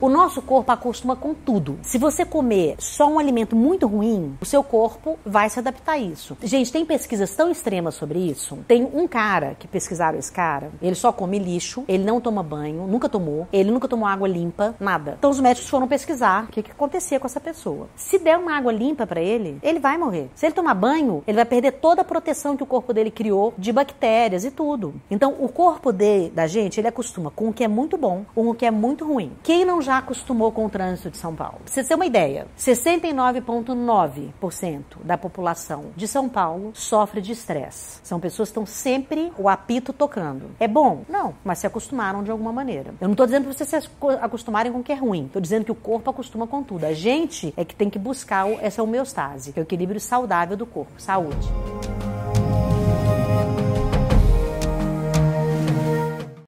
O nosso corpo acostuma com tudo. Se você comer só um alimento muito ruim, o seu corpo vai se adaptar a isso. Gente, tem pesquisas tão extremas sobre isso. Tem um cara que pesquisaram esse cara, ele só come lixo, ele não toma banho, nunca tomou, ele nunca tomou água limpa, nada. Então os médicos foram pesquisar o que, que acontecia com essa pessoa. Se der uma água limpa para ele, ele vai morrer. Se ele tomar banho, ele vai perder toda a proteção que o corpo dele criou de bactérias e tudo. Então o corpo de, da gente, ele acostuma com o que é muito bom, com o que é muito ruim. Quem não já acostumou com o trânsito de São Paulo. Pra você ter uma ideia, 69,9% da população de São Paulo sofre de estresse. São pessoas que estão sempre o apito tocando. É bom? Não, mas se acostumaram de alguma maneira. Eu não estou dizendo para vocês se acostumarem com o que é ruim. Estou dizendo que o corpo acostuma com tudo. A gente é que tem que buscar essa homeostase, que é o equilíbrio saudável do corpo. Saúde.